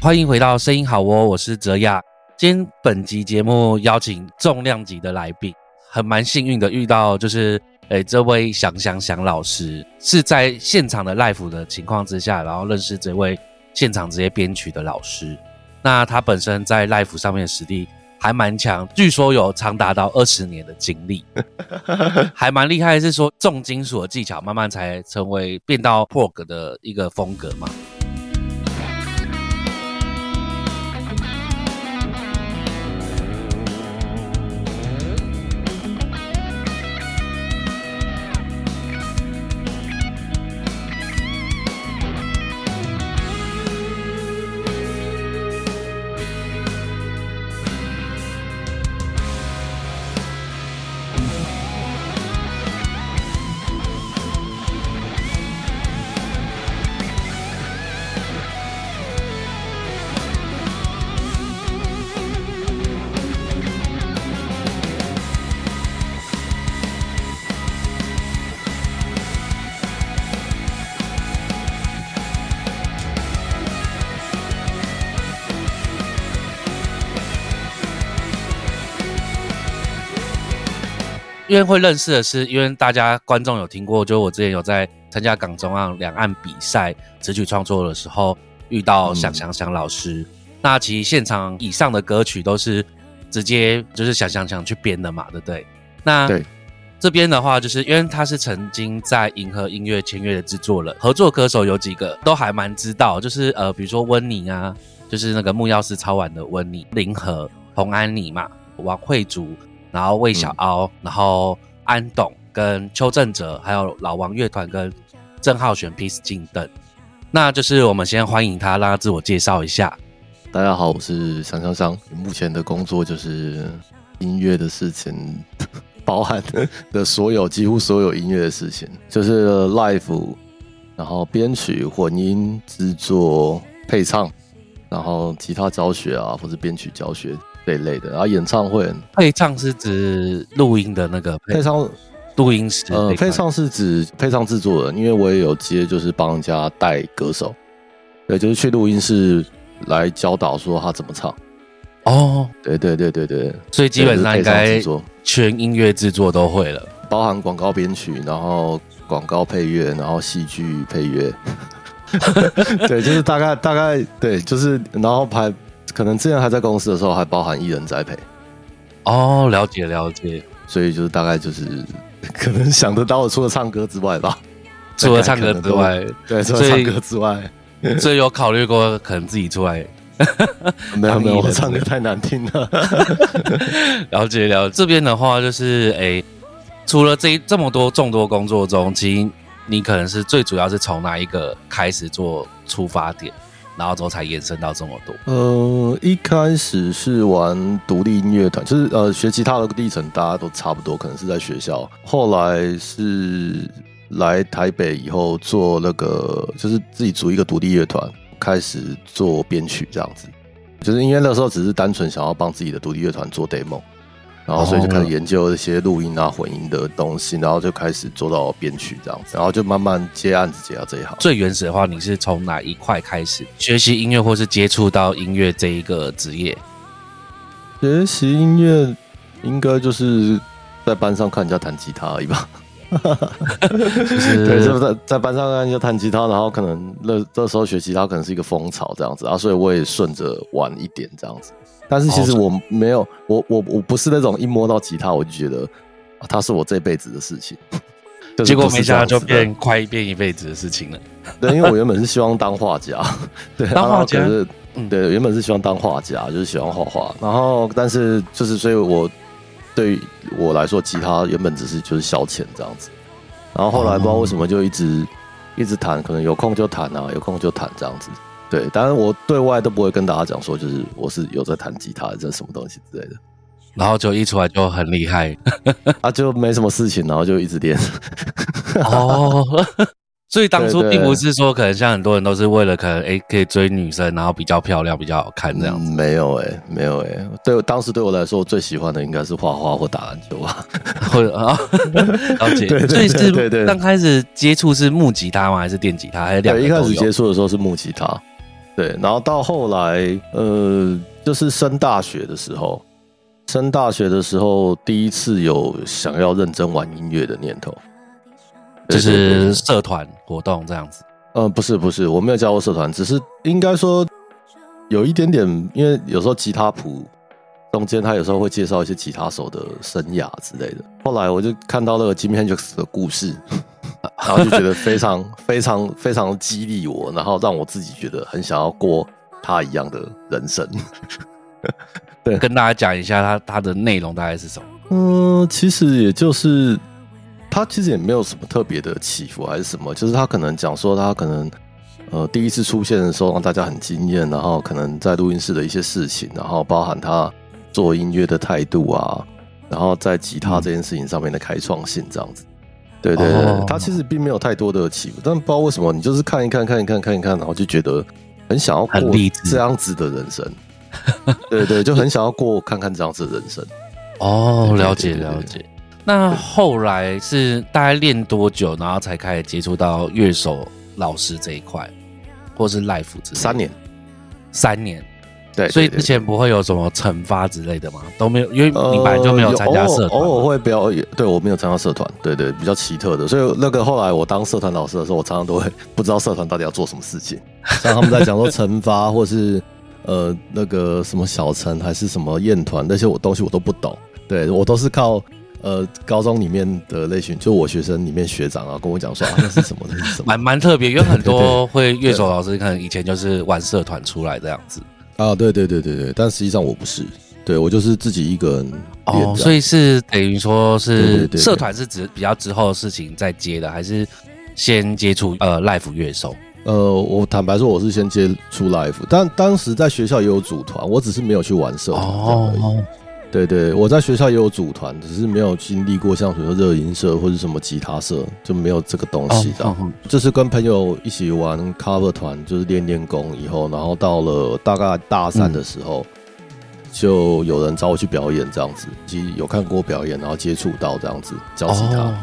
欢迎回到声音好哦，我是泽亚。今天本集节目邀请重量级的来宾，很蛮幸运的遇到，就是诶这位想想想老师是在现场的 live 的情况之下，然后认识这位现场直接编曲的老师。那他本身在 live 上面的实力还蛮强，据说有长达到二十年的经历，还蛮厉害。是说重金属的技巧慢慢才成为变到 prog 的一个风格嘛？因为会认识的是，因为大家观众有听过，就我之前有在参加港中岸两岸比赛词曲创作的时候，遇到想想想老师。那其实现场以上的歌曲都是直接就是想想想去编的嘛，对不对？那对这边的话，就是因为他是曾经在银河音乐签约的制作人，合作歌手有几个都还蛮知道，就是呃，比如说温妮啊，就是那个木曜师超玩的温妮、林和、洪安妮嘛、王慧竹。然后魏小敖，然后安董跟邱正哲，还有老王乐团跟郑浩选 Peace 进等，那就是我们先欢迎他，让他自我介绍一下。大家好，我是香香香，目前的工作就是音乐的事情，包含的所有几乎所有音乐的事情，就是 live，然后编曲、混音、制作、配唱，然后吉他教学啊，或者编曲教学。这一类的，然后演唱会配唱是指录音的那个配唱，录音师。呃，配唱是指配唱制作人，因为我也有接，就是帮人家带歌手，对，就是去录音室来教导说他怎么唱。哦，对对对对对，所以基本上应该全音乐制作都会了，包含广告编曲，然后广告配乐，然后戏剧配乐。对，就是大概大概对，就是然后拍。可能之前还在公司的时候，还包含艺人栽培。哦，了解了解，所以就是大概就是可能想得到，除了唱歌之外吧，除了唱歌之外，对，除了唱歌之外，所以有考虑过可能自己出来。没有没有，我唱歌太难听了。了解了解，这边的话就是哎，除了这这么多众多工作中，其实你可能是最主要是从哪一个开始做出发点？然后之后才延伸到这么多。呃，一开始是玩独立音乐团，就是呃学吉他的历程，大家都差不多，可能是在学校。后来是来台北以后做那个，就是自己组一个独立乐团，开始做编曲这样子。就是因为那时候只是单纯想要帮自己的独立乐团做 demo。然后，所以就开始研究一些录音啊、混音的东西，然后就开始做到编曲这样子，然后就慢慢接案子接到这一行。最原始的话，你是从哪一块开始学习音乐，或是接触到音乐这一个职业？学习音乐应该就是在班上看人家弹吉他而已吧。就是对，就在在班上看人家弹吉他，然后可能那这时候学吉他可能是一个风潮这样子啊，所以我也顺着玩一点这样子。但是其实我没有，我我我不是那种一摸到吉他我就觉得，它是我这辈子的事情。结果没想到就变快变一辈子的事情了。对，因为我原本是希望当画家，对，当画家，嗯，对，原本是希望当画家，就是喜欢画画。然后，但是就是，所以我对于我来说，吉他原本只是就是消遣这样子。然后后来不知道为什么就一直一直弹，可能有空就弹啊，有空就弹这样子。对，当然我对外都不会跟大家讲说，就是我是有在弹吉他，这什么东西之类的。然后就一出来就很厉害，啊，就没什么事情，然后就一直练。哦，所以当初并不是说，可能像很多人都是为了可能哎可以追女生，然后比较漂亮、比较好看这样子。没有哎，没有哎。对，当时对我来说，我最喜欢的应该是画画或打篮球吧，或者啊，了解。所以是刚开始接触是木吉他吗？还是电吉他？还是两？一开始接触的时候是木吉他。对，然后到后来，呃，就是升大学的时候，升大学的时候，第一次有想要认真玩音乐的念头，就是社团活动这样子。嗯，不是不是，我没有加过社团，只是应该说有一点点，因为有时候吉他谱中间他有时候会介绍一些吉他手的生涯之类的。后来我就看到那个 Jimi Hendrix 的故事，然后就觉得非常非常非常激励我，然后让我自己觉得很想要过他一样的人生。对跟大家讲一下他他的内容大概是什么。嗯，其实也就是他其实也没有什么特别的起伏还是什么，就是他可能讲说他可能呃第一次出现的时候让大家很惊艳，然后可能在录音室的一些事情，然后包含他做音乐的态度啊，然后在吉他这件事情上面的开创性这样子。对对对，哦他其实并没有太多的起伏，但不知道为什么你就是看一看看一看看一看，然后就觉得很想要过这样子的人生。对对，就很想要过看看这样子的人生。哦，了解了解。那后来是大概练多久，然后才开始接触到乐手老师这一块，或是 life 之类三年，三年。对，所以之前不会有什么惩罚之类的吗？都没有，因为你本来就没有参加社团。呃偶尔会表演，对我没有参加社团，对对，比较奇特的。所以那个后来我当社团老师的时候，我常常都会不知道社团到底要做什么事情，像他们在讲说惩罚或是呃那个什么小城还是什么宴团那些我东西我都不懂，对我都是靠。呃，高中里面的类型，就我学生里面学长啊，跟我讲说啊，那是什么，那是什么蛮蛮特别，因为很多会乐手老师可能以前就是玩社团出来这样子。啊？对对对对对，但实际上我不是，对我就是自己一个人哦，所以是等于说是社团是指比较之后的事情再接的，还是先接触呃 live 乐手？呃，我坦白说，我是先接触 live，但当时在学校也有组团，我只是没有去玩社团。哦，对对，我在学校也有组团，只是没有经历过像比如说热音社或者什么吉他社，就没有这个东西这样。哦就是跟朋友一起玩 cover 团，就是练练功以后，然后到了大概大三的时候，就有人找我去表演这样子，其实有看过表演，然后接触到这样子教吉他，哦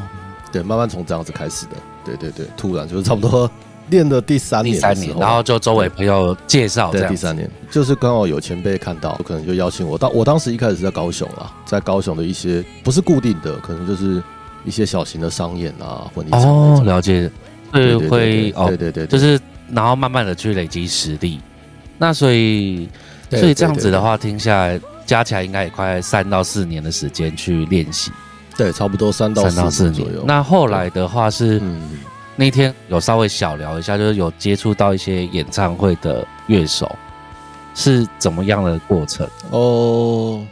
对，慢慢从这样子开始的。对对对，突然就是差不多练的第三年第，三年，然后就周围朋友介绍这对，样。第三年就是刚好有前辈看到，可能就邀请我。当我当时一开始是在高雄啊，在高雄的一些不是固定的，可能就是一些小型的商演啊、婚礼场哦，了解，对，会哦对，对对，就是然后慢慢的去累积实力。那所以，对所以这样子的话，听下来加起来应该也快三到四年的时间去练习，对，差不多三到三到四四年左右。。那后来的话是嗯，那天有稍微小聊一下，就是有接触到一些演唱会的乐手，是怎么样的过程？哦，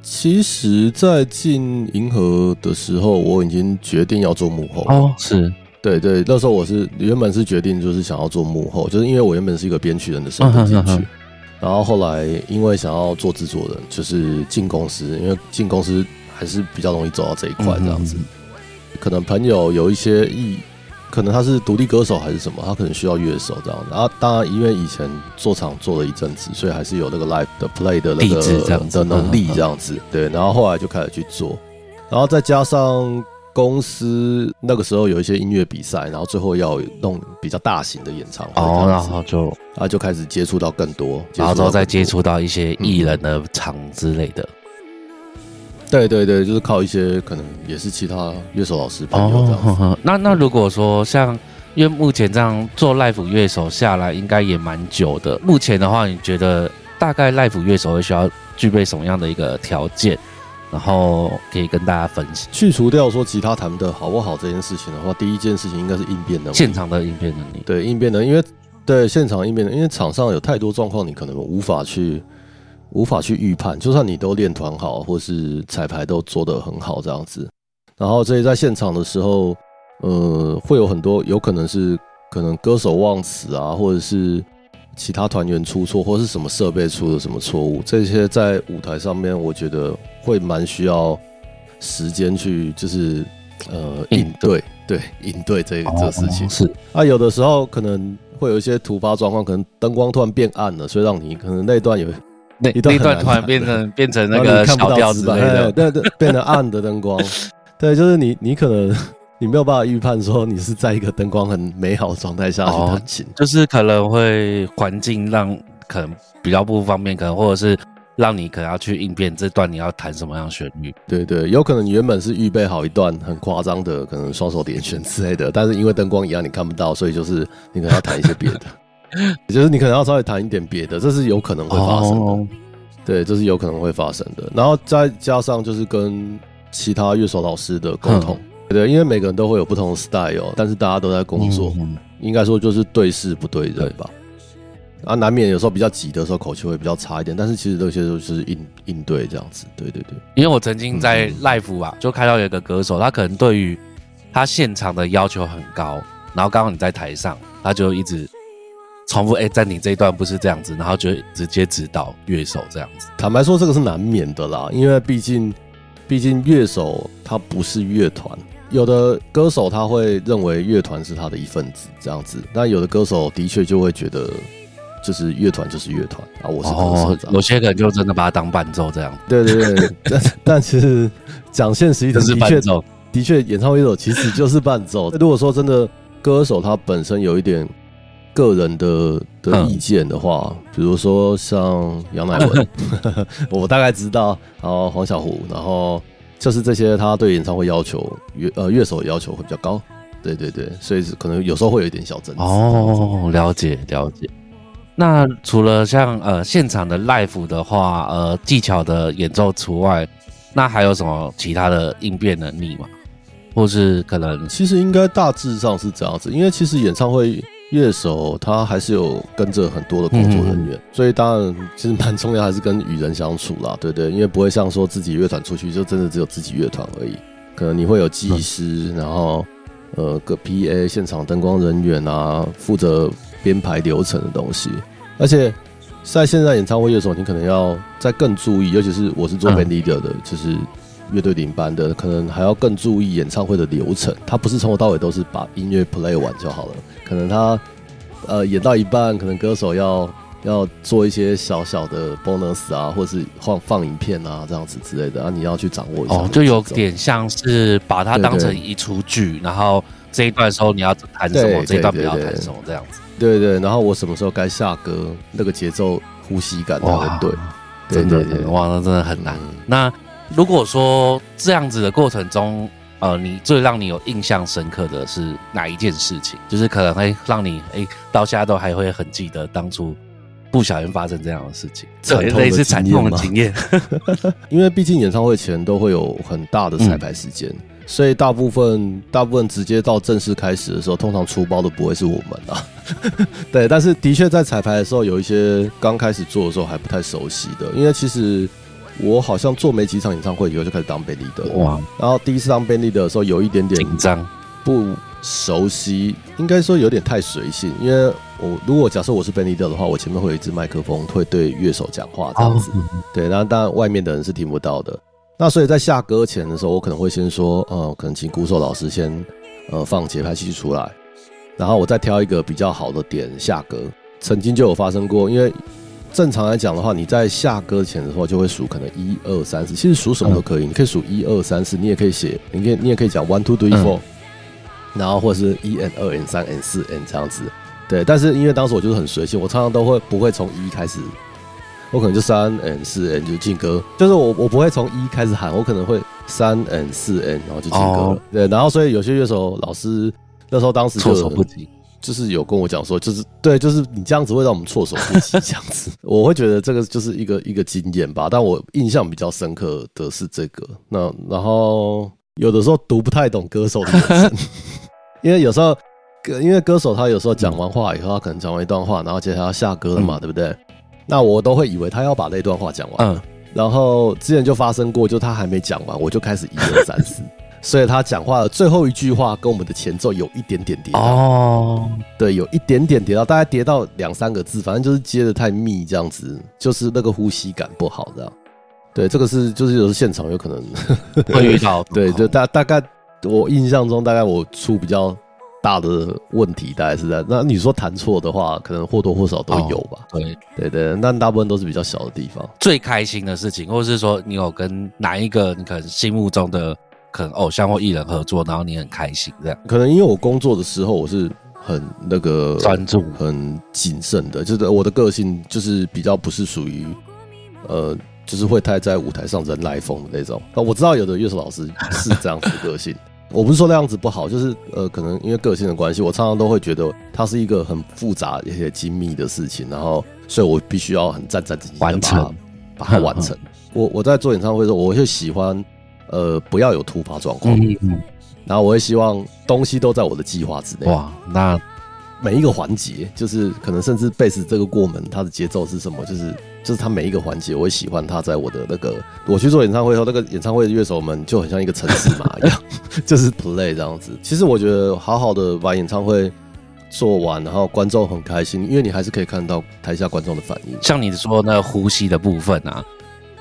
其实，在进银河的时候，我已经决定要做幕后。哦，是对对，那时候我是原本是决定就是想要做幕后，就是因为我原本是一个编曲人的身份进去然后后来因为想要做制作人，就是进公司，因为进公司还是比较容易走到这一块这样子。嗯可能朋友有一些艺，可能他是独立歌手还是什么，他可能需要乐手这样。然后当然因为以前做场做了一阵子，所以还是有那个 live 的 play 的那个的能力这样子。对，然后后来就开始去做，然后再加上。公司那个时候有一些音乐比赛，然后最后要弄比较大型的演唱会哦，然后就啊就开始接触到更多，然后之后再接接触到一些艺人的场之类的。对对对，就是靠一些可能也是其他乐手老师朋友这样子。呵呵那那如果说像，因为目前这样做 live 乐手下来，应该也蛮久的。目前的话，你觉得大概 live 乐手会需要具备什么样的一个条件？然后可以跟大家分享去除掉说吉他弹的好不好这件事情的话，第一件事情应该是应变能力。现场的应变能力。对应变能力，因为对现场应变能力，因为场上有太多状况，你可能无法去无法去预判。就算你都练团好，或是彩排都做得很好这样子，然后这在现场的时候，呃，会有很多有可能是可能歌手忘词啊，或者是其他团员出错，或是什么设备出了什么错误，这些在舞台上面，我觉得会蛮需要时间去，就是呃应应对，对应对这个这个事情哦。是啊，有的时候可能会有一些突发状况，可能灯光突然变暗了，所以让你可能那段有那一段那段突然变成变成那个小调之指板类的哎。对对，变成暗的灯光。对，就是你你可能你没有办法预判说你是在一个灯光很美好的状态下去哦弹琴。就是可能会环境让可能比较不方便，可能或者是让你可能要去应变这段你要弹什么样的旋律。对对，有可能你原本是预备好一段很夸张的，可能双手点弦之类的，但是因为灯光一样你看不到，所以就是你可能要弹一些别的，也 就是你可能要稍微谈一点别的，这是有可能会发生的。哦，对，这是有可能会发生的。然后再加上就是跟其他乐手老师的沟通，对，因为每个人都会有不同的 style，但是大家都在工作，嗯应该说就是对事不对人吧。啊，难免有时候比较急的时候口气会比较差一点，但是其实这些都是应应对这样子。对对对，因为我曾经在嗯 live 啊，就看到有一个歌手，他可能对于他现场的要求很高，然后刚好你在台上，他就一直重复，哎、在你这一段不是这样子，然后就直接指导乐手这样子。坦白说，这个是难免的啦，因为毕竟毕竟乐手他不是乐团，有的歌手他会认为乐团是他的一份子这样子，那有的歌手的确就会觉得就是乐团就是乐团啊，我是歌手这样。有些人就真的把它当伴奏这样，对对对，但 但其实讲现实一点，的确是。的确，演唱会乐手其实就是伴奏。如果说真的歌手他本身有一点个人的的嗯意见的话，比如说像杨乃文，我大概知道，然后黄小琥，然后就是这些，他对演唱会要求乐呃乐手的要求会比较高。对对对，所以是可能有时候会有一点小争执。哦，了解了解。那除了像呃现场的 live 的话，呃技巧的演奏除外，那还有什么其他的应变能力吗？或是可能其实应该大致上是这样子，因为其实演唱会乐手他还是有跟着很多的工作人员，所以当然其实蛮重要，还是跟与人相处啦，对不对？因为不会像说自己乐团出去就真的只有自己乐团而已，可能你会有技师，然后呃个 PA 现场灯光人员啊，负责编排流程的东西，而且在现在演唱会乐手，你可能要再更注意，尤其是我是做嗯。band leader 的，就是乐队领班的，可能还要更注意演唱会的流程。他不是从头到尾都是把音乐 play 完就好了，可能他呃演到一半，可能歌手要要做一些小小的 bonus 啊，或是放放影片啊这样子之类的啊，你要去掌握一下。哦，就有点像是把它当成一出剧，然后这一段时候你要弹什么，这一段不要弹什么，这样子。对对，然后我什么时候该下歌，那个节奏、呼吸感才会对。对真的对对，哇，那真的很难。嗯那如果说这样子的过程中，呃，你最让你有印象深刻的是哪一件事情？就是可能会让你哎、到现在都还会很记得当初不小心发生这样的事情，对惨痛的类似惨痛的经经验。因为毕竟演唱会前都会有很大的彩排时间，所以大部分大部分直接到正式开始的时候，通常出包的不会是我们啊。对，但是的确在彩排的时候，有一些刚开始做的时候还不太熟悉的，因为其实我好像做没几场演唱会以后就开始当 band leader，哇，然后第一次当 band leader 的时候有一点点紧张不熟悉，应该说有点太随性。因为我如果假设我是 band leader 的话，我前面会有一支麦克风，会对乐手讲话这样子。对，然后当然外面的人是听不到的。那所以在下歌前的时候，我可能会先说，呃，可能请鼓手老师先呃放节拍器出来，然后我再挑一个比较好的点下歌。曾经就有发生过，因为正常来讲的话，你在下歌前的话就会数可能一二三四，其实数什么都可以，你可以数一二三四，你也可以写，你可以你也可以讲 one two three four，、然后或者是一 n 二 n 三 n 四 n 这样子。对，但是因为当时我就是很随性，我常常都会不会从一开始，我可能就三 n 四 n 就进歌，就是我我不会从一开始喊，我可能会三 n 四 n 然后就进歌了。哦对，然后所以有些乐手老师那时候当时就措手不及。就是有跟我讲说，就是对，就是你这样子会让我们措手不及，这样子，我会觉得这个就是一个一个经验吧。但我印象比较深刻的是这个，那然后有的时候读不太懂歌手的眼神，因为有时候歌，因为歌手他有时候讲完话以后，他可能讲完一段话，然后接下来要下歌了嘛，嗯。对不对？那我都会以为他要把那段话讲完，嗯，然后之前就发生过，就他还没讲完，我就开始一二三四，所以他讲话的最后一句话跟我们的前奏有一点点叠到，哦，对，有一点点叠到，大概叠到两三个字，反正就是接的太密，这样子，就是那个呼吸感不好，这样。对，这个是就是有时候现场有可能 会遇到 对，就大大概我印象中，大概我出比较大的问题，大概是在那你说弹错的话，可能或多或少都有吧。对对对，但大部分都是比较小的地方。最开心的事情，或者是说你有跟哪一个你可能心目中的可能偶像或艺人合作，然后你很开心这样。可能因为我工作的时候我是很那个专注很谨慎的，就是我的个性就是比较不是属于呃，就是会太在舞台上人来疯的那种。那我知道有的乐手老师是这样子的个性，我不是说那样子不好，就是呃，可能因为个性的关系，我常常都会觉得它是一个很复杂而且精密的事情，然后所以我必须要很战战兢兢的把它完成把它完成。我我在做演唱会的时候，我就喜欢呃不要有突发状况，嗯，然后我也希望东西都在我的计划之内。哇，那每一个环节，就是可能甚至贝斯这个过门，它的节奏是什么？就是就是它每一个环节，我会喜欢它在我的那个我去做演唱会后，那个演唱会的乐手们就很像一个城市码一样，就是 play 这样子。其实我觉得好好的把演唱会做完，然后观众很开心，因为你还是可以看到台下观众的反应。像你说那个呼吸的部分啊，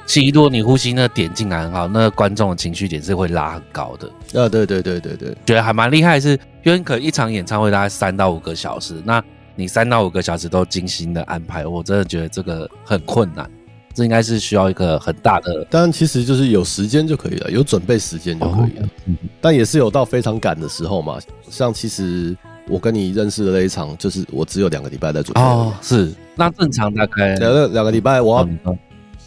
其实如果你呼吸那个点进来很好，那个观众的情绪点是会拉很高的。啊，对对对对对，觉得还蛮厉害的是，因为可能一场演唱会大概三到五个小时，那你三到五个小时都精心的安排，我真的觉得这个很困难，这应该是需要一个很大的当然其实就是有时间就可以了，有准备时间就可以了。嗯但也是有到非常赶的时候嘛。像其实我跟你认识的那一场，就是我只有两个礼拜在准备。哦，是那正常大概两个两个礼拜，我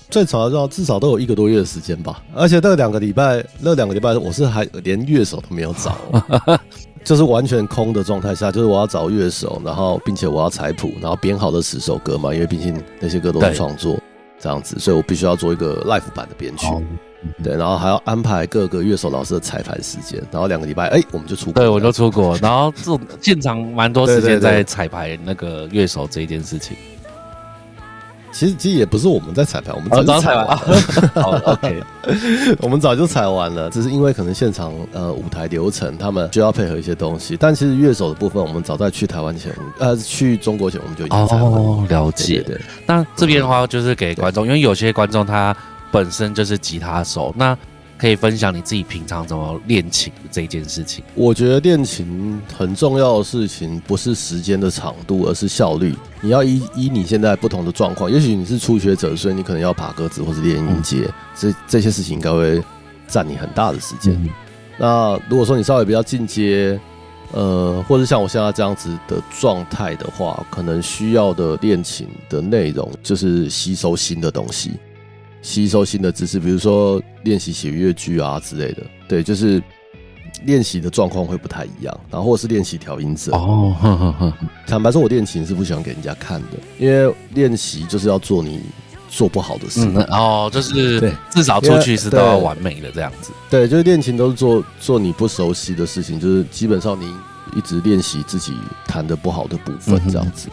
最少要至少都有一个多月的时间吧。而且那两个礼拜，那两个礼拜我是还连乐手都没有找哦，就是完全空的状态下，就是我要找乐手，然后并且我要采谱，然后编好的十首歌嘛，因为毕竟那些歌都是创作这样子，所以我必须要做一个 live 版的编曲。哦对，然后还要安排各个乐手老师的彩排时间，然后两个礼拜，哎，我们就出国。对我就出国，然后这种现场蛮多时间在彩排那个乐手这一件事情。其实其实也不是我们在彩排，我们哦，早就彩彩完了完，好，OK，我们早就彩完了，只是因为可能现场呃舞台流程，他们需要配合一些东西。但其实乐手的部分，我们早在去台湾前，呃，去中国前我们就已经彩完了。哦，了解。对对，那这边的话就是给观众，因为有些观众他本身就是吉他手，那可以分享你自己平常怎么练琴这一件事情。我觉得练琴很重要的事情不是时间的长度，而是效率。你要依依你现在不同的状况，也许你是初学者，所以你可能要爬格子或是练音阶，这这些事情应该会占你很大的时间。嗯那如果说你稍微比较进阶，呃，或者像我现在这样子的状态的话，可能需要的练琴的内容就是吸收新的东西，吸收新的知识，比如说练习写乐句啊之类的。对，就是练习的状况会不太一样，然后或者是练习调音色。哦，哼哼哼，坦白说，我练琴是不喜欢给人家看的，因为练习就是要做你做不好的事。嗯，哦，就是对至少出去是都要完美的这样子。对，就是练琴都是做做你不熟悉的事情，就是基本上你一直练习自己弹的不好的部分这样子。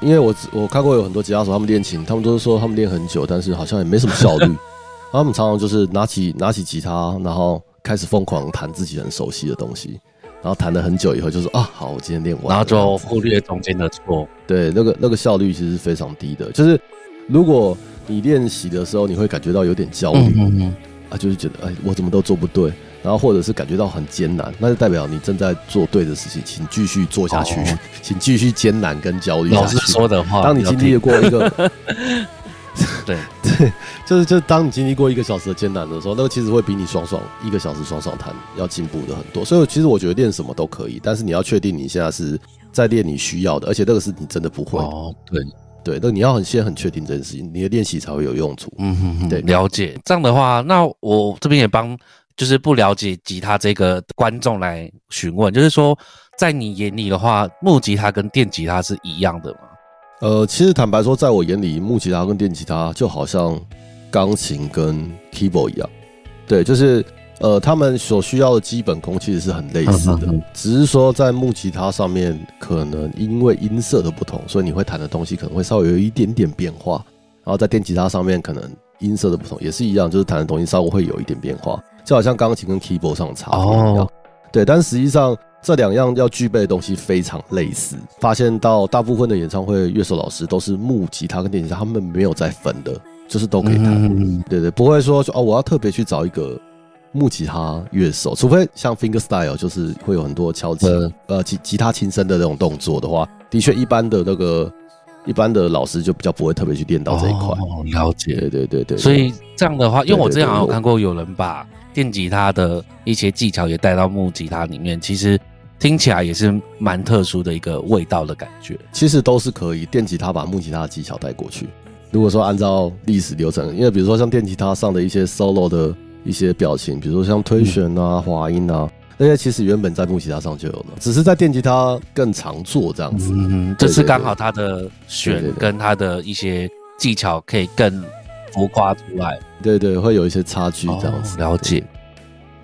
因为我我看过有很多吉他手，他们练琴，他们都是说他们练很久，但是好像也没什么效率。他们常常就是拿起拿起吉他，然后开始疯狂弹自己很熟悉的东西，然后弹了很久以后就说啊，好，我今天练完了，然后就忽略中间的错。对，那个那个效率其实是非常低的。就是如果你练习的时候，你会感觉到有点焦虑，嗯嗯啊，就是觉得哎，我怎么都做不对，然后或者是感觉到很艰难，那就代表你正在做对的事情，请继续做下去，哦 请继续艰难跟焦虑老师。说的话，当你经历要过一个，听 对，就是就是当你经历过一个小时的艰难的时候，那个其实会比你爽爽一个小时爽爽弹要进步的很多。所以其实我觉得练什么都可以，但是你要确定你现在是在练你需要的，而且那个是你真的不会。哦，对，对，那你要很先很确定这件事情，你的练习才会有用处。嗯哼哼，对了解。这样的话，那我这边也帮就是不了解吉他这个观众来询问，就是说，在你眼里的话，木吉他跟电吉他是一样的吗？呃，其实坦白说，在我眼里，木吉他跟电吉他就好像钢琴跟 keyboard 一样，对，就是呃，他们所需要的基本功其实是很类似的只是说在木吉他上面，可能因为音色的不同，所以你会弹的东西可能会稍微有一点点变化，然后在电吉他上面，可能音色的不同也是一样，就是弹的东西稍微会有一点变化，就好像钢琴跟 keyboard 上的差别一样。哦。对，但实际上这两样要具备的东西非常类似。发现到大部分的演唱会乐手老师都是木吉他跟电吉他，他们没有在分的，就是都可以弹。嗯对对，不会说说哦，我要特别去找一个木吉他乐手，除非像 finger style，就是会有很多敲击嗯呃吉吉他琴声的那种动作的话，的确一般的那个一般的老师就比较不会特别去练到这一块。哦，了解。对对对对，所以这样的话，因为我之前好像有看过有人把电吉他的一些技巧也带到木吉他里面，其实听起来也是蛮特殊的一个味道的感觉。其实都是可以电吉他把木吉他的技巧带过去。如果说按照历史流程，因为比如说像电吉他上的一些 solo 的一些表情，比如说像推弦啊、滑音啊，那些其实原本在木吉他上就有了，只是在电吉他更常做这样子。嗯，对这是刚好他的对选对对跟他的一些技巧可以更浮夸出来，对对，会有一些差距这样子。哦了解。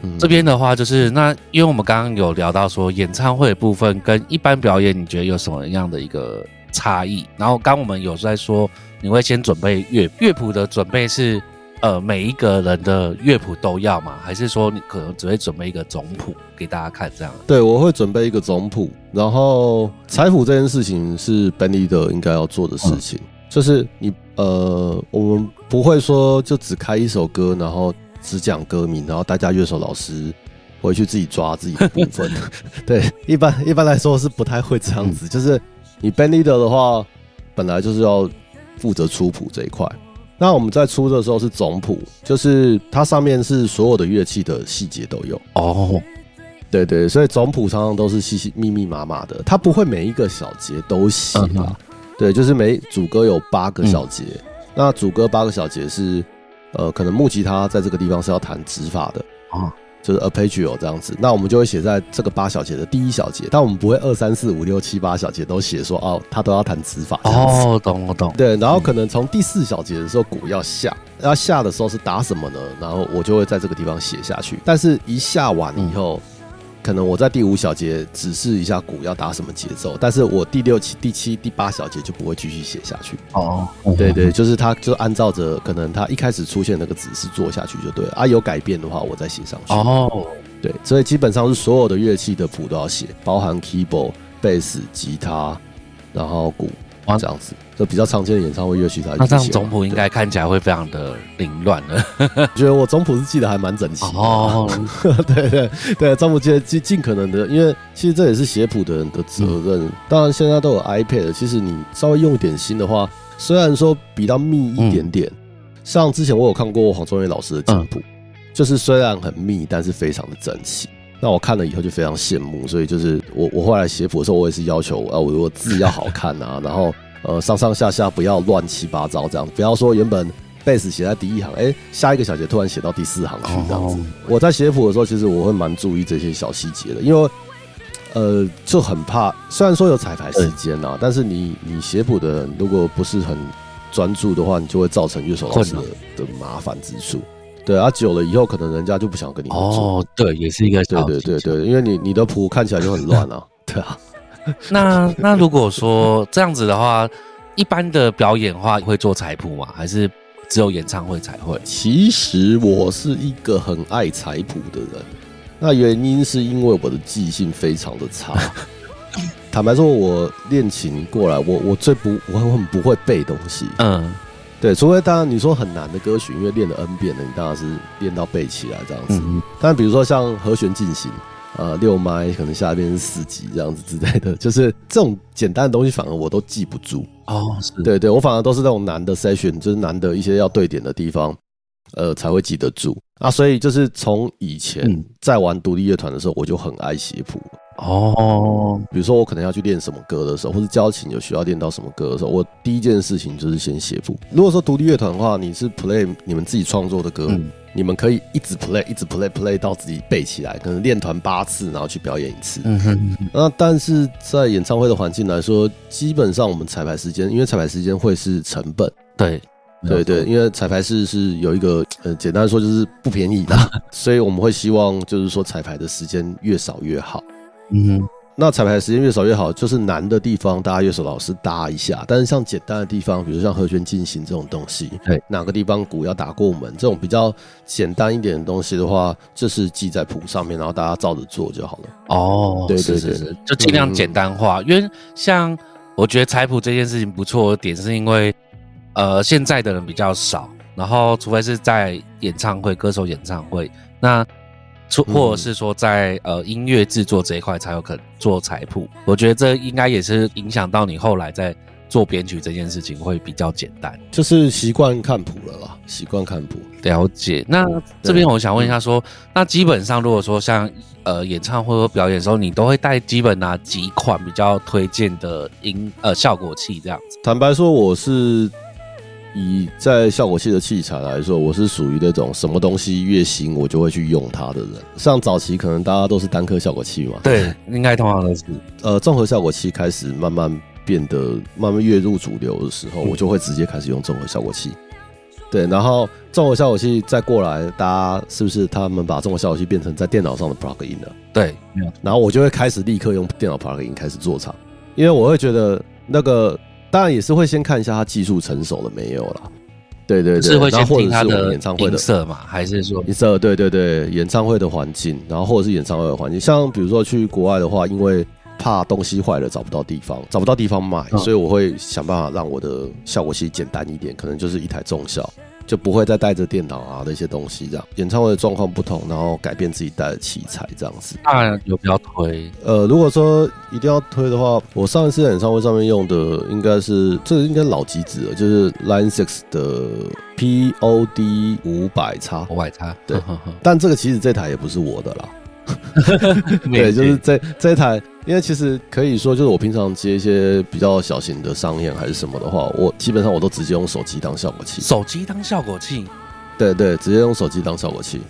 嗯这边的话就是那，因为我们刚刚有聊到说演唱会的部分跟一般表演，你觉得有什么样的一个差异？然后刚我们有在说，你会先准备乐乐谱的准备是呃每一个人的乐谱都要吗？还是说你可能只会准备一个总谱给大家看这样？对，我会准备一个总谱，然后彩谱这件事情是 band leader 应该要做的事情，就是你呃，我们不会说就只开一首歌，然后只讲歌名，然后大家乐手老师回去自己抓自己的部分。对，一般一般来说是不太会这样子，就是你 band leader 的话，本来就是要负责出谱这一块。那我们在出的时候是总谱，就是它上面是所有的乐器的细节都有。哦，对对，所以总谱常常都是细细密密麻麻的，它不会每一个小节都写嗯。对，就是每主歌有八个小节，那主歌八个小节是，呃，可能木吉他在这个地方是要弹指法的啊就是 arpeggio 这样子，那我们就会写在这个八小节的第一小节，但我们不会二三四五六七八小节都写说哦，他都要弹指法。哦，懂我懂。对，然后可能从第四小节的时候鼓要下，要下的时候是打什么呢？然后我就会在这个地方写下去。但是一下完以后，可能我在第五小节指示一下鼓要打什么节奏，但是我第六、七、第七、第八小节就不会继续写下去。哦，对对，就是他就按照着可能他一开始出现那个指示做下去就对了啊。有改变的话，我再写上去。哦，对，所以基本上是所有的乐器的谱都要写，包含 keyboard、贝斯、吉他，然后鼓哇这样子，就比较常见的演唱会乐器它那这样写总谱应该看起来会非常的凌乱了。对 觉得我总谱是记得还蛮整齐的。哦，对对对，总谱记得尽尽可能的，因为其实这也是写谱的人的责任。当然现在都有 iPad，其实你稍微用一点心的话，虽然说比较密一点点，像之前我有看过黄宗岳老师的简谱，就是虽然很密，但是非常的整齐。那我看了以后就非常羡慕，所以就是我我后来写谱的时候，我也是要求啊，我我字要好看啊，然后呃上上下下不要乱七八糟这样，不要说原本贝斯写在第一行，哎、下一个小节突然写到第四行去这样子。哦我在写谱的时候，其实我会蛮注意这些小细节的，因为呃就很怕，虽然说有彩排时间啊，但是你你写谱的人如果不是很专注的话，你就会造成乐手老师的的麻烦之处。对啊，久了以后，可能人家就不想跟你合作。哦，对，也是一个对对对对，因为你你的谱看起来就很乱啊。对啊，那那如果说这样子的话，一般的表演的话会做彩谱吗？还是只有演唱会才会？其实我是一个很爱彩谱的人，那原因是因为我的记性非常的差。坦白说，我练琴过来，我我最不我很不会背东西。嗯，对，除非当然你说很难的歌曲，因为练了 N 遍了，你当然是练到背起来这样子。嗯但比如说像和弦进行，呃，六麦可能下边是四级这样子之类的，就是这种简单的东西，反而我都记不住。哦，是，对对，我反而都是那种难的 session，就是难的一些要对点的地方，呃，才会记得住啊。所以就是从以前嗯在玩独立乐团的时候，我就很爱写谱。哦，比如说我可能要去练什么歌的时候，或者交情有需要练到什么歌的时候，我第一件事情就是先写谱。如果说独立乐团的话，你是 play 你们自己创作的歌，嗯你们可以一直 play，一直 play play 到自己背起来，可能练团八次，然后去表演一次。嗯哼，那但是在演唱会的环境来说，基本上我们彩排时间，因为彩排时间会是成本，对，对对，因为彩排室是有一个呃，简单说就是不便宜的，所以我们会希望就是说彩排的时间越少越好。嗯哼，那彩排的时间越少越好，就是难的地方大家乐手老师搭一下，但是像简单的地方，比如像和弦进行这种东西，对，哪个地方鼓要打过门，这种比较简单一点的东西的话，就是记在谱上面，然后大家照着做就好了。哦，对对对就尽量简单化。因为像我觉得彩谱这件事情不错的点，是因为呃现在的人比较少，然后除非是在演唱会、歌手演唱会，那或者是说在呃音乐制作这一块才有可能做彩谱。我觉得这应该也是影响到你后来在做编曲这件事情会比较简单。就是习惯看谱了啦，习惯看谱。了解。那这边我想问一下，说那基本上如果说像呃演唱会或表演的时候，你都会带基本哪几款比较推荐的音呃效果器这样子？坦白说，我是以在效果器的器材来说，我是属于那种什么东西越新我就会去用它的人。像早期可能大家都是单颗效果器嘛，对，应该通常都是。呃，综合效果器开始慢慢变得慢慢跃入主流的时候，我就会直接开始用综合效果器。对，然后综合效果器再过来，大家是不是他们把综合效果器变成在电脑上的 plug in 了？对，然后我就会开始立刻用电脑 plug in 开始做场，因为我会觉得那个当然也是会先看一下他技术成熟了没有啦。对对对，是会先听他的演唱会的音色嘛，还是说？音色，对对对，演唱会的环境，然后或者是演唱会的环境，像比如说去国外的话，因为怕东西坏了找不到地方，找不到地方买，嗯。所以我会想办法让我的效果器简单一点，可能就是一台重效，就不会再带着电脑啊的一些东西这样。演唱会的状况不同，然后改变自己带的器材这样子。当然有比较推呃，如果说一定要推的话，我上一次在演唱会上面用的应该是这个应该老机子了，就是 Line Six 的 POD 五百叉，五百叉？对 但这个其实这台也不是我的啦。呵 对，就是这这一台，因为其实可以说，就是我平常接一些比较小型的商演还是什么的话，我基本上我都直接用手机当效果器。手机当效果器，对对，直接用手机当效果器。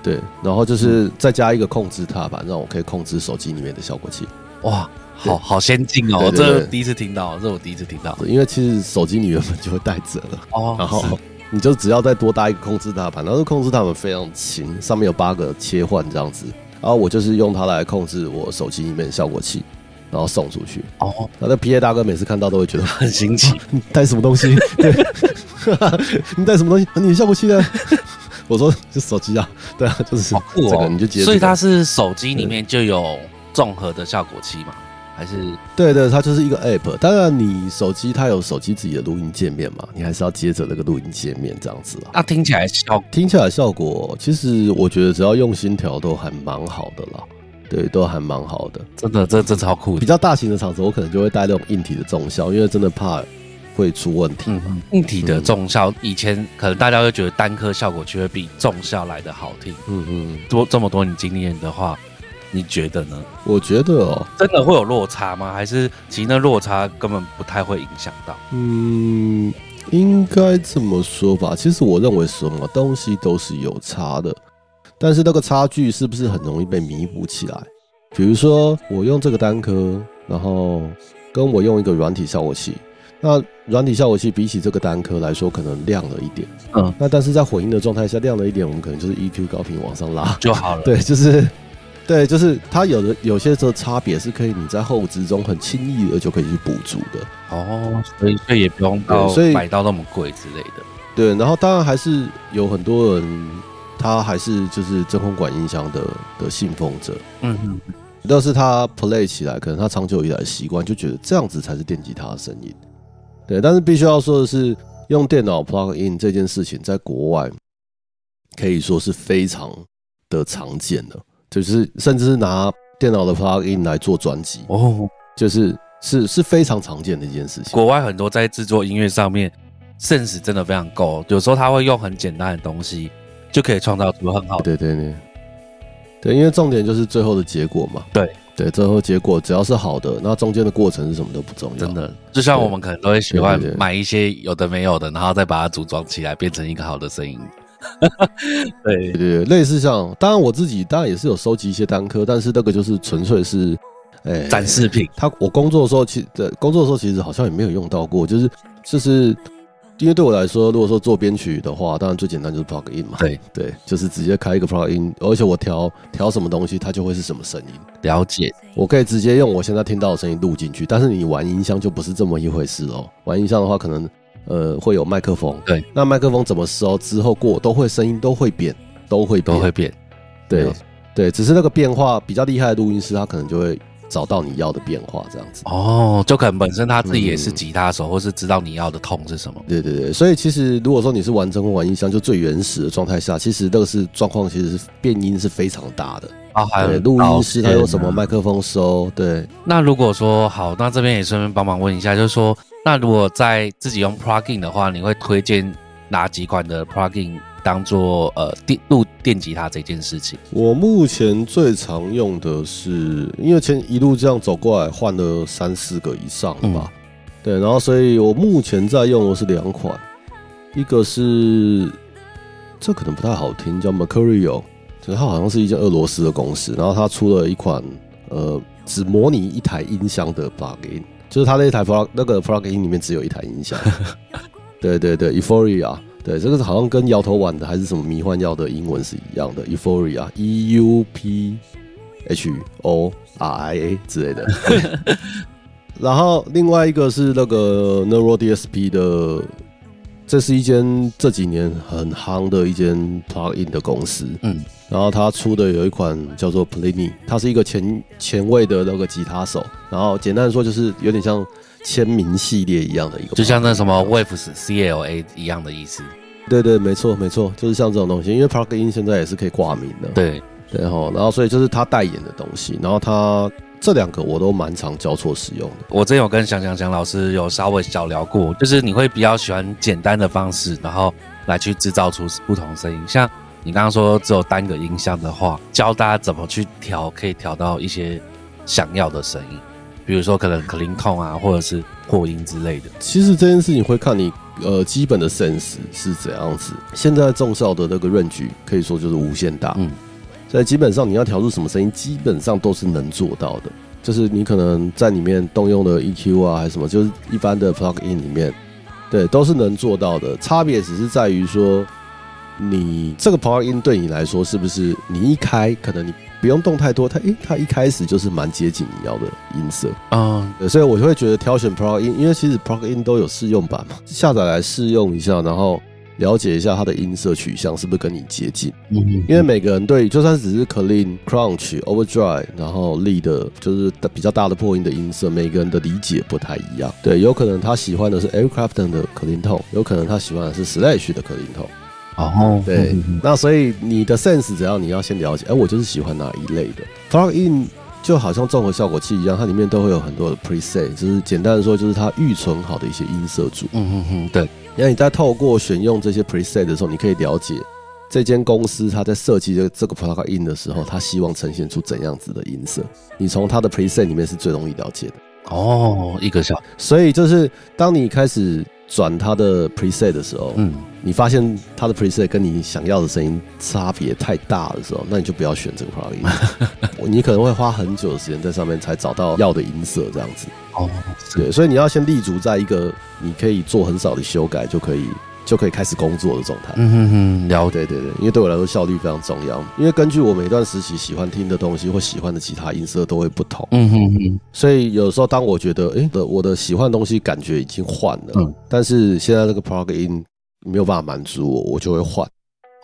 对，然后就是再加一个控制踏板，让我可以控制手机里面的效果器。哇，好好先进哦！这第一次听到，这我第一次听到因为其实手机你原本就会带着了，哦。然后你就只要再多搭一个控制踏板，然后这控制踏板非常轻，上面有八个切换这样子，然后我就是用它来控制我手机里面的效果器，然后送出去。哦，那那 PA 大哥每次看到都会觉得 很新奇。你带什么东西？对，你带什么东西？啊你的效果器呢？我说是手机啊，对啊，就是这个哦！你就接这个。所以它是手机里面就有综合的效果器吗？还是对对，它就是一个 app。当然，你手机它有手机自己的录音界面嘛，你还是要接着那个录音界面这样子啊。那听起来效听起来效果，其实我觉得只要用心调都还蛮好的啦。对，都还蛮好的。真的这这超酷的。比较大型的场子，我可能就会带那种硬体的重效，因为真的怕会出问题。嗯，硬体的重效，以前可能大家会觉得单颗效果器会比重效来的好听。嗯嗯，多这么多你经验的话，你觉得呢？我觉得哦，真的会有落差吗？还是其实那落差根本不太会影响到？嗯，应该这么说吧。其实我认为什么东西都是有差的，但是那个差距是不是很容易被弥补起来？比如说我用这个单颗，然后跟我用一个软体效果器，那软体效果器比起这个单颗来说，可能亮了一点。嗯，那但是在混音的状态下亮了一点，我们可能就是 EQ 高频往上拉。就好了。对，就是对，就是它有的有些时候差别是可以你在后置中很轻易的就可以去补足的。哦，所以所以也不用到所以买到那么贵之类的。对，然后当然还是有很多人，他还是就是真空管音箱的的信奉者，嗯嗯，但是他 play 起来，可能他长久以来的习惯就觉得这样子才是电吉他的声音。对，但是必须要说的是，用电脑 plug in 这件事情，在国外可以说是非常的常见的，就是甚至是拿电脑的 plug in 来做专辑，哦，就是是是非常常见的一件事情。国外很多在制作音乐上面 sense 真的非常够，有时候他会用很简单的东西就可以创造出很好的。对对对，对，因为重点就是最后的结果嘛。对对，最后结果只要是好的，那中间的过程是什么都不重要。真的，就像我们可能都会喜欢买一些有的没有的，然后再把它组装起来，变成一个好的声音。对 对，对对，类似像，当然我自己当然也是有收集一些单科，但是那个就是纯粹是，哎、展示品。他我工作的时候，其的工作的时候其实好像也没有用到过，就是就是。因为对我来说，如果说做编曲的话，当然最简单就是 plug in 嘛。对对，就是直接开一个 plug in，而且我调调什么东西，它就会是什么声音。了解，我可以直接用我现在听到的声音录进去，但是你玩音箱就不是这么一回事哦。玩音箱的话，可能呃会有麦克风，对，那麦克风怎么收之后过都会声音都会变，都会变都会变。对了对，只是那个变化比较厉害的录音师，他可能就会找到你要的变化这样子。哦，就可能本身他自己也是吉他手，或是知道你要的痛是什么。对对对，所以其实如果说你是玩真空玩音箱，就最原始的状态下，其实那个是状况，其实是变音是非常大的。啊，还有对，录音师他用什么麦？麦克风收？对，那如果说好，那这边也顺便帮忙问一下，就是说，那如果在自己用 plugin 的话，你会推荐哪几款的 plugin 当做呃电录电吉他这件事情？我目前最常用的是，因为前一路这样走过来，换了三四个以上了吧。对，然后所以我目前在用的是两款，一个是这可能不太好听，叫 Mercurio，就是它好像是一间俄罗斯的公司，然后它出了一款呃只模拟一台音箱的 plugin，就是他那一台 plug 那个 plugin 里面只有一台音响。对对对，Euphoria，对，这个是好像跟摇头丸的还是什么迷幻药的英文是一样的，Euphoria，E U P H O R I A 之类的。然后另外一个是那个 Neuro DSP 的，这是一间这几年很夯的一间 plugin 的公司。嗯，然后他出的有一款叫做 Pliny，他是一个前前卫的那个吉他手。然后简单的说，就是有点像签名系列一样的一个，就像那什么 Waves CLA 一样的意思。对对，没错没错，就是像这种东西，因为 plugin 现在也是可以挂名的。对，对吼，然后所以就是他代言的东西，然后他这两个我都蛮常交错使用的。我之前有跟翔翔翔老师有稍微小聊过，就是你会比较喜欢简单的方式，然后来去制造出不同声音。像你刚刚说只有单个音箱的话，教大家怎么去调，可以调到一些想要的声音，比如说可能 clean tone 啊，或者是破音之类的。其实这件事情会看你呃基本的 sense 是怎样子。现在重效的那个 range 可以说就是无限大，嗯，所以基本上你要调出什么声音，基本上都是能做到的。就是你可能在里面动用的 EQ 啊，还是什么，就是一般的 plug in 里面，对，都是能做到的。差别只是在于说，你这个 plug in 对你来说是不是你一开，可能你不用动太多，它诶，它一开始就是蛮接近你要的音色。嗯，对，所以我就会觉得挑选 in，因为其实 in 都有试用版嘛，下载来试用一下，然后了解一下它的音色取向是不是跟你接近。嗯因为每个人对就算只是 clean、crunch、overdrive，然后 lead 就是比较大的破音的音色，每个人的理解不太一样。对，有可能他喜欢的是 Aircraft 的 clean tone，有可能他喜欢的是 Slash 的 clean tone。哦，对，那所以你的 sense 只要你要先了解，哎，我就是喜欢哪一类的 plug in。就好像综合效果器一样，它里面都会有很多的 preset，就是简单的说，就是它预存好的一些音色组。嗯嗯嗯，对，那你在透过选用这些 preset 的时候，你可以了解这间公司它在设计这这个 plug in 的时候，它希望呈现出怎样子的音色。你从它的 preset 里面是最容易了解的。哦，一个小，所以就是当你开始转它的 preset 的时候，嗯，你发现它的 preset 跟你想要的声音差别太大的时候，那你就不要选这个 plugin，你可能会花很久的时间在上面才找到要的音色这样子。哦，对，所以你要先立足在一个你可以做很少的修改就可以就可以开始工作的状态。嗯哼哼，了解，对对对，因为对我来说效率非常重要。因为根据我每段时期喜欢听的东西或喜欢的吉他音色都会不同，嗯哼哼，所以有时候当我觉得，诶，的我的喜欢的东西感觉已经换了，嗯但是现在这个 plug in 没有办法满足我，我就会换。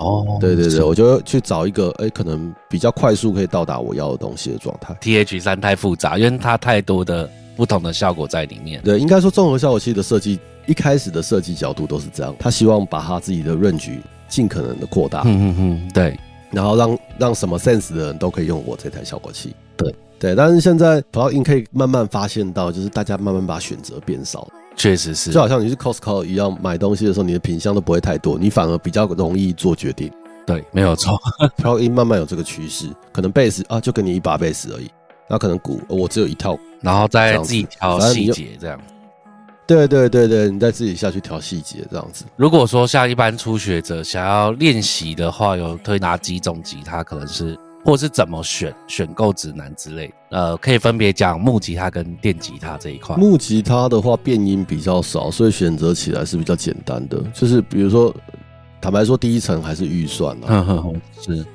哦，对对对，我就会去找一个，哎，可能比较快速可以到达我要的东西的状态。T H 三太复杂，因为它太多的不同的效果在里面。对，应该说综合效果器的设计，一开始的设计角度都是这样，他希望把他自己的 range 尽可能的扩大，嗯嗯嗯，对，然后让让什么 sense 的人都可以用我这台效果器。对对，但是现在 plugin 可以慢慢发现到，就是大家慢慢把选择变少，确实是就。好像你去 Costco 一样，买东西的时候，你的品相都不会太多，你反而比较容易做决定。对，没有错。plugin 慢慢有这个趋势，可能贝斯啊就给你一把贝斯而已，那可能鼓呃我只有一套。然后再自己调细节这样。对对对对，你再自己下去调细节这样子。如果说像一般初学者想要练习的话，有推哪几种吉他？可能是或是怎么选选购指南之类。呃，可以分别讲木吉他跟电吉他这一块。木吉他的话变音比较少，所以选择起来是比较简单的。就是比如说，坦白说，第一层还是预算啊。哼哼哼，是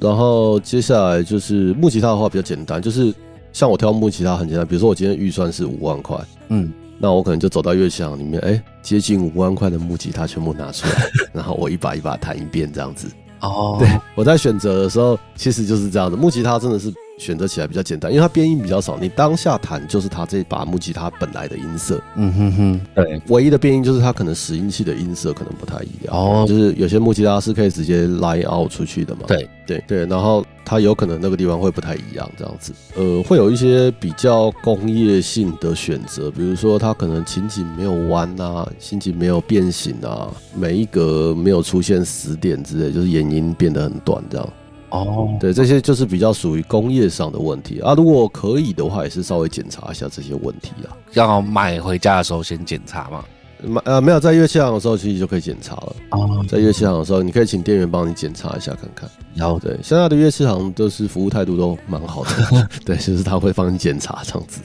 然后接下来就是木吉他的话比较简单，就是像我挑木吉他很简单，比如说我今天预算是五万块，嗯，那我可能就走到乐器行里面，哎，接近五万块的木吉他全部拿出来，然后我一把一把弹一遍这样子。哦，对，我在选择的时候其实就是这样的，木吉他真的是选择起来比较简单，因为它变音比较少，你当下弹就是它这把木吉他本来的音色。嗯哼哼，对，唯一的变音就是它可能拾音器的音色可能不太一样。哦就是有些木吉他是可以直接 line out 出去的嘛。对对对，然后它有可能那个地方会不太一样，这样子。呃，会有一些比较工业性的选择，比如说它可能琴颈没有弯啊，琴颈没有变形啊，每一格没有出现死点之类，就是延音变得很短这样。哦，对，这些就是比较属于工业上的问题啊。如果可以的话，也是稍微检查一下这些问题啊。要买回家的时候先检查嘛。买呃没有在乐器行的时候，其实就可以检查了。哦，在乐器行的时候，你可以请店员帮你检查一下看看。然后对，现在的乐器行都是服务态度都蛮好的，对，就是他会帮你检查这样子。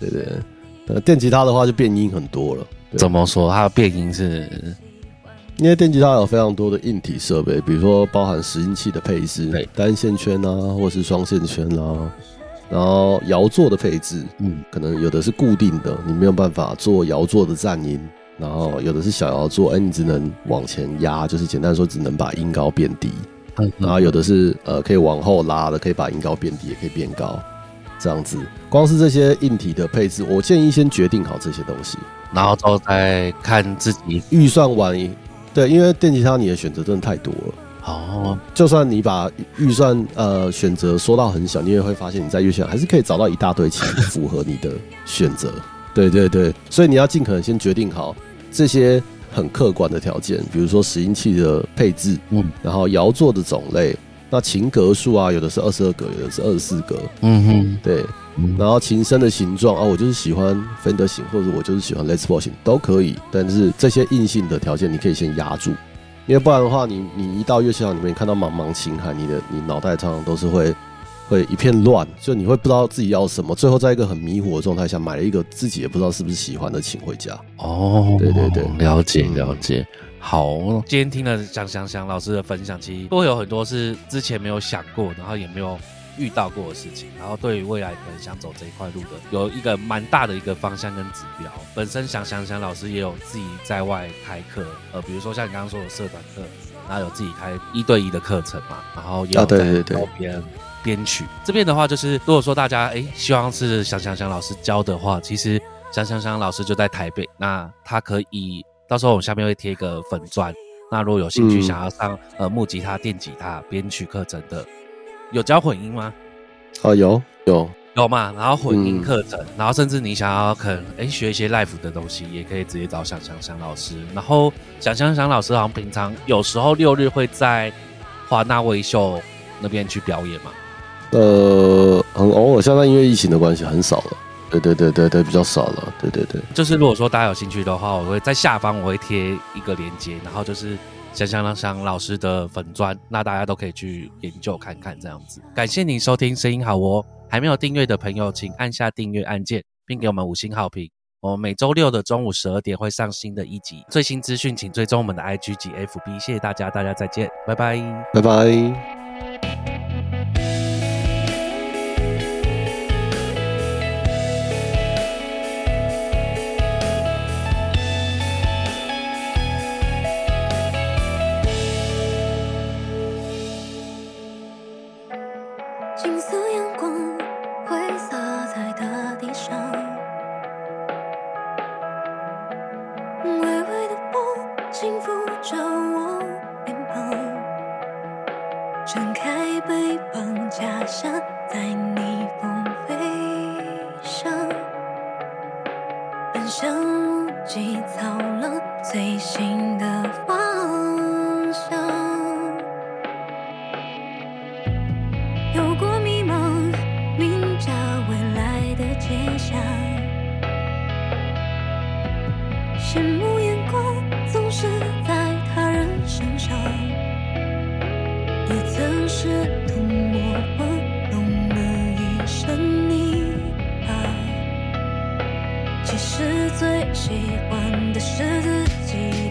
对对，呃，电吉他的话就变音很多了，怎么说？它的变音是因为电吉他有非常多的硬体设备，比如说包含拾音器的配置对，单线圈啊，或是双线圈啊，然后摇座的配置，嗯。可能有的是固定的，你没有办法做摇座的站音，然后有的是小摇座，哎，你只能往前压，就是简单说只能把音高变低，嗯。然后有的是呃可以往后拉的，可以把音高变低，也可以变高，这样子。光是这些硬体的配置，我建议先决定好这些东西，然后之后再看自己预算完一，对，因为电吉他你的选择真的太多了。哦，就算你把预算呃选择缩到很小，你也会发现你在乐器上还是可以找到一大堆琴符合你的选择。对对对，所以你要尽可能先决定好这些很客观的条件，比如说拾音器的配置，嗯然后摇座的种类，那琴格数啊，有的是二十二格，有的是二十四格，嗯哼，对，嗯然后琴身的形状啊，我就是喜欢 Fender 型，或者我就是喜欢 Les Paul 型，都可以。但是这些硬性的条件，你可以先压住，因为不然的话，你你一到乐器行里面看到茫茫琴海，你的你脑袋常常都是会会一片乱，就你会不知道自己要什么，最后在一个很迷糊的状态下，买了一个自己也不知道是不是喜欢的琴回家。哦，对对对了解嗯了解。好，今天听了蒋翔翔老师的分享，其实会有很多是之前没有想过，然后也没有遇到过的事情，然后对于未来可能想走这一块路的，有一个蛮大的一个方向跟指标。本身蒋翔翔老师也有自己在外开课，呃，比如说像你刚刚说的社团课，然后有自己开一对一的课程嘛，然后也有啊对在对对教别人编曲。这边的话，就是如果说大家诶希望是想想想老师教的话，其实想想想老师就在台北，那他可以到时候我们下面会贴一个粉砖。那如果有兴趣嗯想要上、呃木吉他、电吉他编曲课程的，有教混音吗？啊，有有，有嘛？然后混音嗯课程，然后甚至你想要可能哎学一些 live 的东西，也可以直接找想想想老师。然后想想想老师好像平常有时候六日会在华纳微秀那边去表演嘛。呃，很偶尔，现在因为疫情的关系，很少了。对对对对对，比较少了。对对对。就是如果说大家有兴趣的话，我会在下方我会贴一个链接，然后就是想想想老师的粉砖，那大家都可以去研究看看这样子。感谢您收听声音好哦，还没有订阅的朋友，请按下订阅按键，并给我们五星好评。我们每周六的中午十二点会上新的一集，最新资讯请追踪我们的 IG 及 FB。谢谢大家，大家再见，拜拜。拜拜。也曾是吞没我，懂了，一生你好。其实最喜欢的是自己。